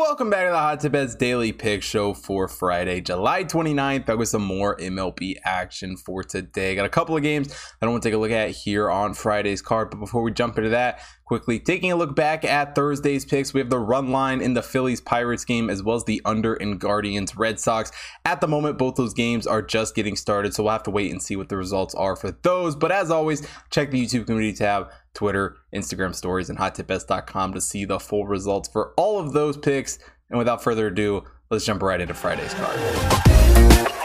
Welcome back to the Hot Tip Bets Daily Pick Show for Friday, July 29th. Back with some more MLB action for today. Got a couple of games I don't want to take a look at here on Friday's card. But before we jump into that, quickly taking a look back at Thursday's picks, we have the run line in the Phillies Pirates game as well as the under in Guardians Red Sox. At the moment, both those games are just getting started, so we'll have to wait and see what the results are for those. But as always, check the YouTube community tab Twitter, Instagram stories, and hottipbets.com to see the full results for all of those picks. And without further ado, let's jump right into Friday's card.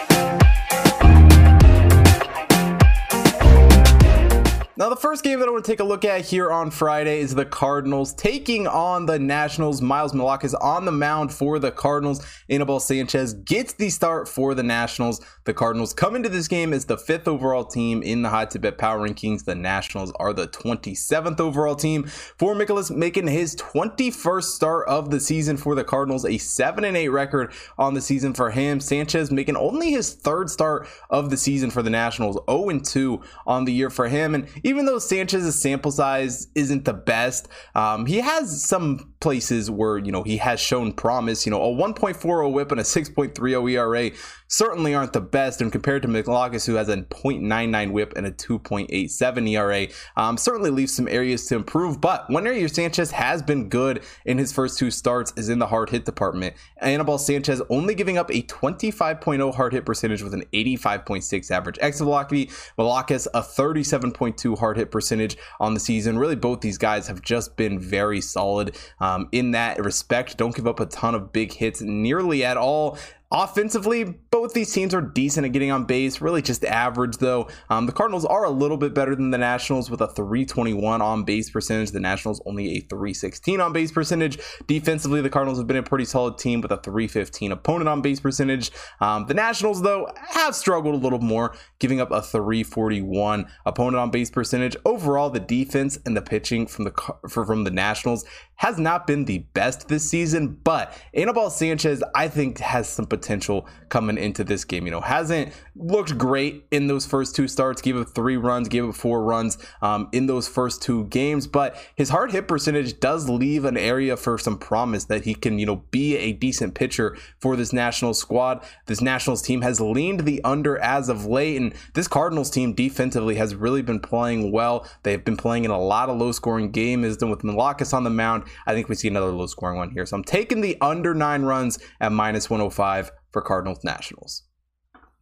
Now, the first game that I want to take a look at here on Friday is the Cardinals taking on the Nationals. Miles Mikolas on the mound for the Cardinals. Anibal Sanchez gets the start for the Nationals. The Cardinals come into this game as the fifth overall team in the Hot Tip Power Rankings. The Nationals are the 27th overall team. For Mikolas making his 21st start of the season for the Cardinals, a 7 and 8 record on the season for him. Sanchez making only his third start of the season for the Nationals, 0 and 2 on the year for him. And even though Sanchez's sample size isn't the best, um, he has some places where you know he has shown promise. You know, a 1.40 WHIP and a 6.30 ERA certainly aren't the best, and compared to Mikolas, who has a 0.99 WHIP and a 2.87 ERA, um, certainly leaves some areas to improve. But area Sanchez has been good in his first two starts is in the hard hit department. Anibal Sanchez only giving up a 25.0 hard hit percentage with an 85.6 average exit velocity. Mikolas a 37.2 hard hit percentage on the season. Really, both these guys have just been very solid um, in that respect. Don't give up a ton of big hits nearly at all. Offensively, both these teams are decent at getting on base, really just average though. Um, the Cardinals are a little bit better than the Nationals with a 321 on base percentage. The Nationals only a 316 on base percentage. Defensively, the Cardinals have been a pretty solid team with a 315 opponent on base percentage. Um, the Nationals, though, have struggled a little more, giving up a 341 opponent on base percentage. Overall, the defense and the pitching from the from the Nationals has not been the best this season, but Anibal Sanchez, I think, has some potential coming into this game. You know, hasn't looked great in those first two starts, gave up three runs, gave up four runs um, in those first two games, but his hard hit percentage does leave an area for some promise that he can, you know, be a decent pitcher for this national squad. This Nationals team has leaned the under as of late, and this Cardinals team defensively has really been playing well. They've been playing in a lot of low scoring games, done with Mikolas on the mound. I think we see another low scoring one here. So I'm taking the under nine runs at minus 105 for Cardinals Nationals.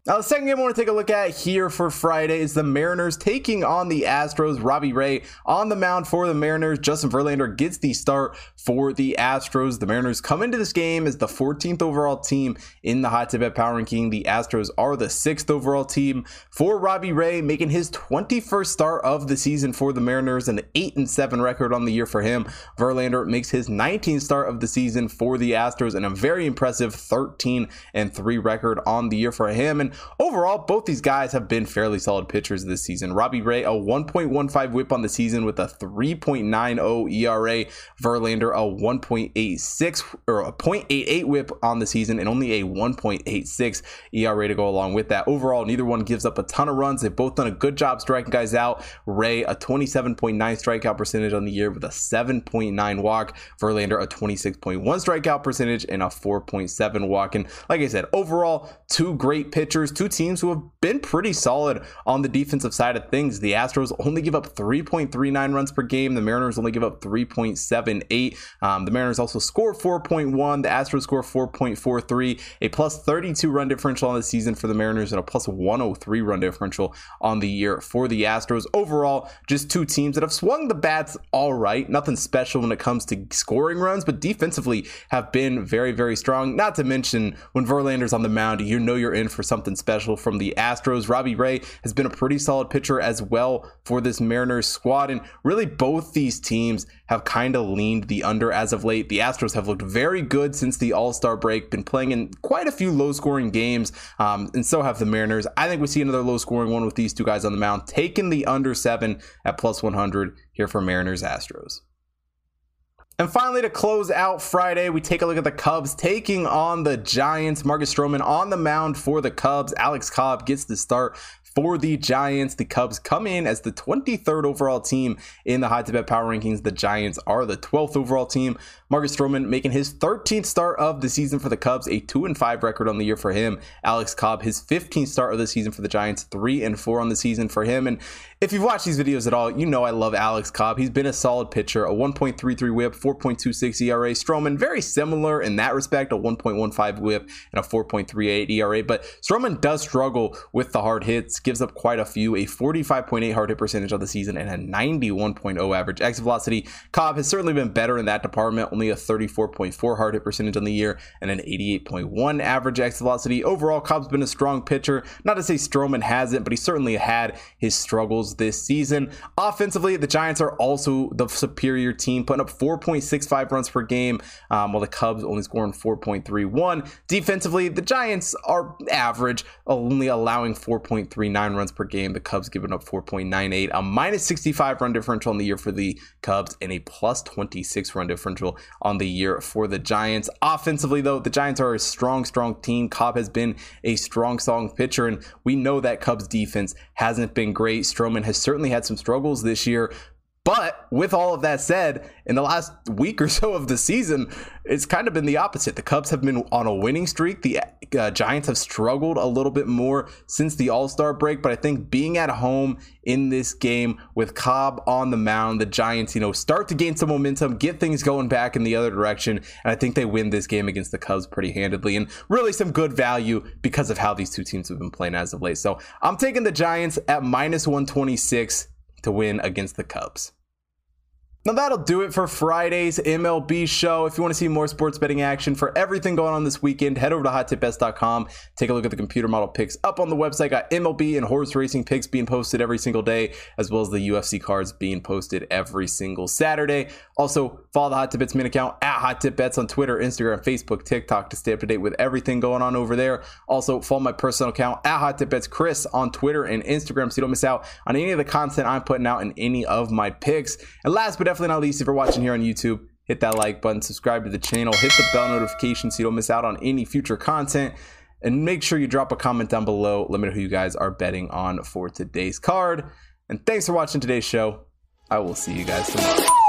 Now, the second game I want to take a look at here for Friday is the Mariners taking on the Astros. Robbie Ray on the mound for the Mariners. Justin Verlander gets the start for the Astros. The Mariners come into this game as the 14th overall team in the Hot Tip Power Ranking. The Astros are the sixth overall team for Robbie Ray, making his 21st start of the season for the Mariners, an 8 and 7 record on the year for him. Verlander makes his 19th start of the season for the Astros, and a very impressive 13 and 3 record on the year for him. And overall, both these guys have been fairly solid pitchers this season. Robbie Ray, a 1.15 whip on the season with a 3.90 ERA. Verlander, a 1.86 or a 0.88 whip on the season and only a 1.86 ERA to go along with that. Overall, neither one gives up a ton of runs. They've both done a good job striking guys out. Ray, a 27.9 strikeout percentage on the year with a 7.9 walk. Verlander, a 26.1 strikeout percentage and a 4.7 walk. And like I said, overall, two great pitchers two teams who have been pretty solid on the defensive side of things. The Astros only give up 3.39 runs per game. The Mariners only give up 3.78. Um, the Mariners also score 4.1. The Astros score 4.43. A plus 32 run differential on the season for the Mariners and a plus 103 run differential on the year for the Astros. Overall, just two teams that have swung the bats all right. Nothing special when it comes to scoring runs, but defensively have been very, very strong. Not to mention when Verlander's on the mound, you know you're in for something something special from the Astros. Robbie Ray has been a pretty solid pitcher as well for this Mariners squad. And really, both these teams have kind of leaned the under as of late. The Astros have looked very good since the All Star break, been playing in quite a few low scoring games, um, and so have the Mariners. I think we see another low scoring one with these two guys on the mound, taking the under seven at plus 100 here for Mariners Astros. And finally, to close out Friday, we take a look at the Cubs taking on the Giants. Marcus Stroman on the mound for the Cubs. Alex Cobb gets the start for the Giants. The Cubs come in as the 23rd overall team in the hot bet power rankings. The Giants are the 12th overall team. Marcus Stroman making his 13th start of the season for the Cubs, a 2 and 5 record on the year for him. Alex Cobb, his 15th start of the season for the Giants, 3 and 4 on the season for him. And if you've watched these videos at all, you know I love Alex Cobb. He's been a solid pitcher, a 1.33 whip, 4.26 ERA. Stroman, very similar in that respect, a 1.15 whip and a 4.38 ERA. But Stroman does struggle with the hard hits, gives up quite a few, a 45.8 hard hit percentage on the season and a 91.0 average exit velocity. Cobb has certainly been better in that department, only a 34.4 hard hit percentage on the year and an 88.1 average exit velocity. Overall, Cobb's been a strong pitcher. Not to say Stroman hasn't, but he certainly had his struggles this season. Offensively, the Giants are also the superior team, putting up 4.65 runs per game, um, while the Cubs only scoring 4.31. Defensively, the Giants are average, only allowing 4.39 runs per game. The Cubs giving up 4.98, a minus 65 run differential on the year for the Cubs, and a plus 26 run differential on the year for the Giants. Offensively, though, the Giants are a strong, strong team. Cobb has been a strong, strong pitcher, and we know that Cubs defense hasn't been great. Stroman has certainly had some struggles this year. But with all of that said, in the last week or so of the season, it's kind of been the opposite. The Cubs have been on a winning streak. The uh, Giants have struggled a little bit more since the All Star break. But I think being at home in this game with Cobb on the mound, the Giants, you know, start to gain some momentum, get things going back in the other direction. And I think they win this game against the Cubs pretty handedly and really some good value because of how these two teams have been playing as of late. So I'm taking the Giants at minus 126 to win against the Cubs. Now that'll do it for Friday's MLB show. If you want to see more sports betting action for everything going on this weekend, head over to hottipbets.com. Take a look at the computer model picks up on the website. Got MLB and horse racing picks being posted every single day, as well as the UFC cards being posted every single Saturday. Also, follow the Hot Tip Bets main account at Hot Tip Bets on Twitter, Instagram, Facebook, TikTok to stay up to date with everything going on over there. Also, follow my personal account at Hot Tip Bets Chris on Twitter and Instagram so you don't miss out on any of the content I'm putting out in any of my picks. And last but definitely not least, if you're watching here on YouTube, hit that like button, subscribe to the channel, hit the bell notification so you don't miss out on any future content. And make sure you drop a comment down below. Let me know who you guys are betting on for today's card. And thanks for watching today's show. I will see you guys tomorrow.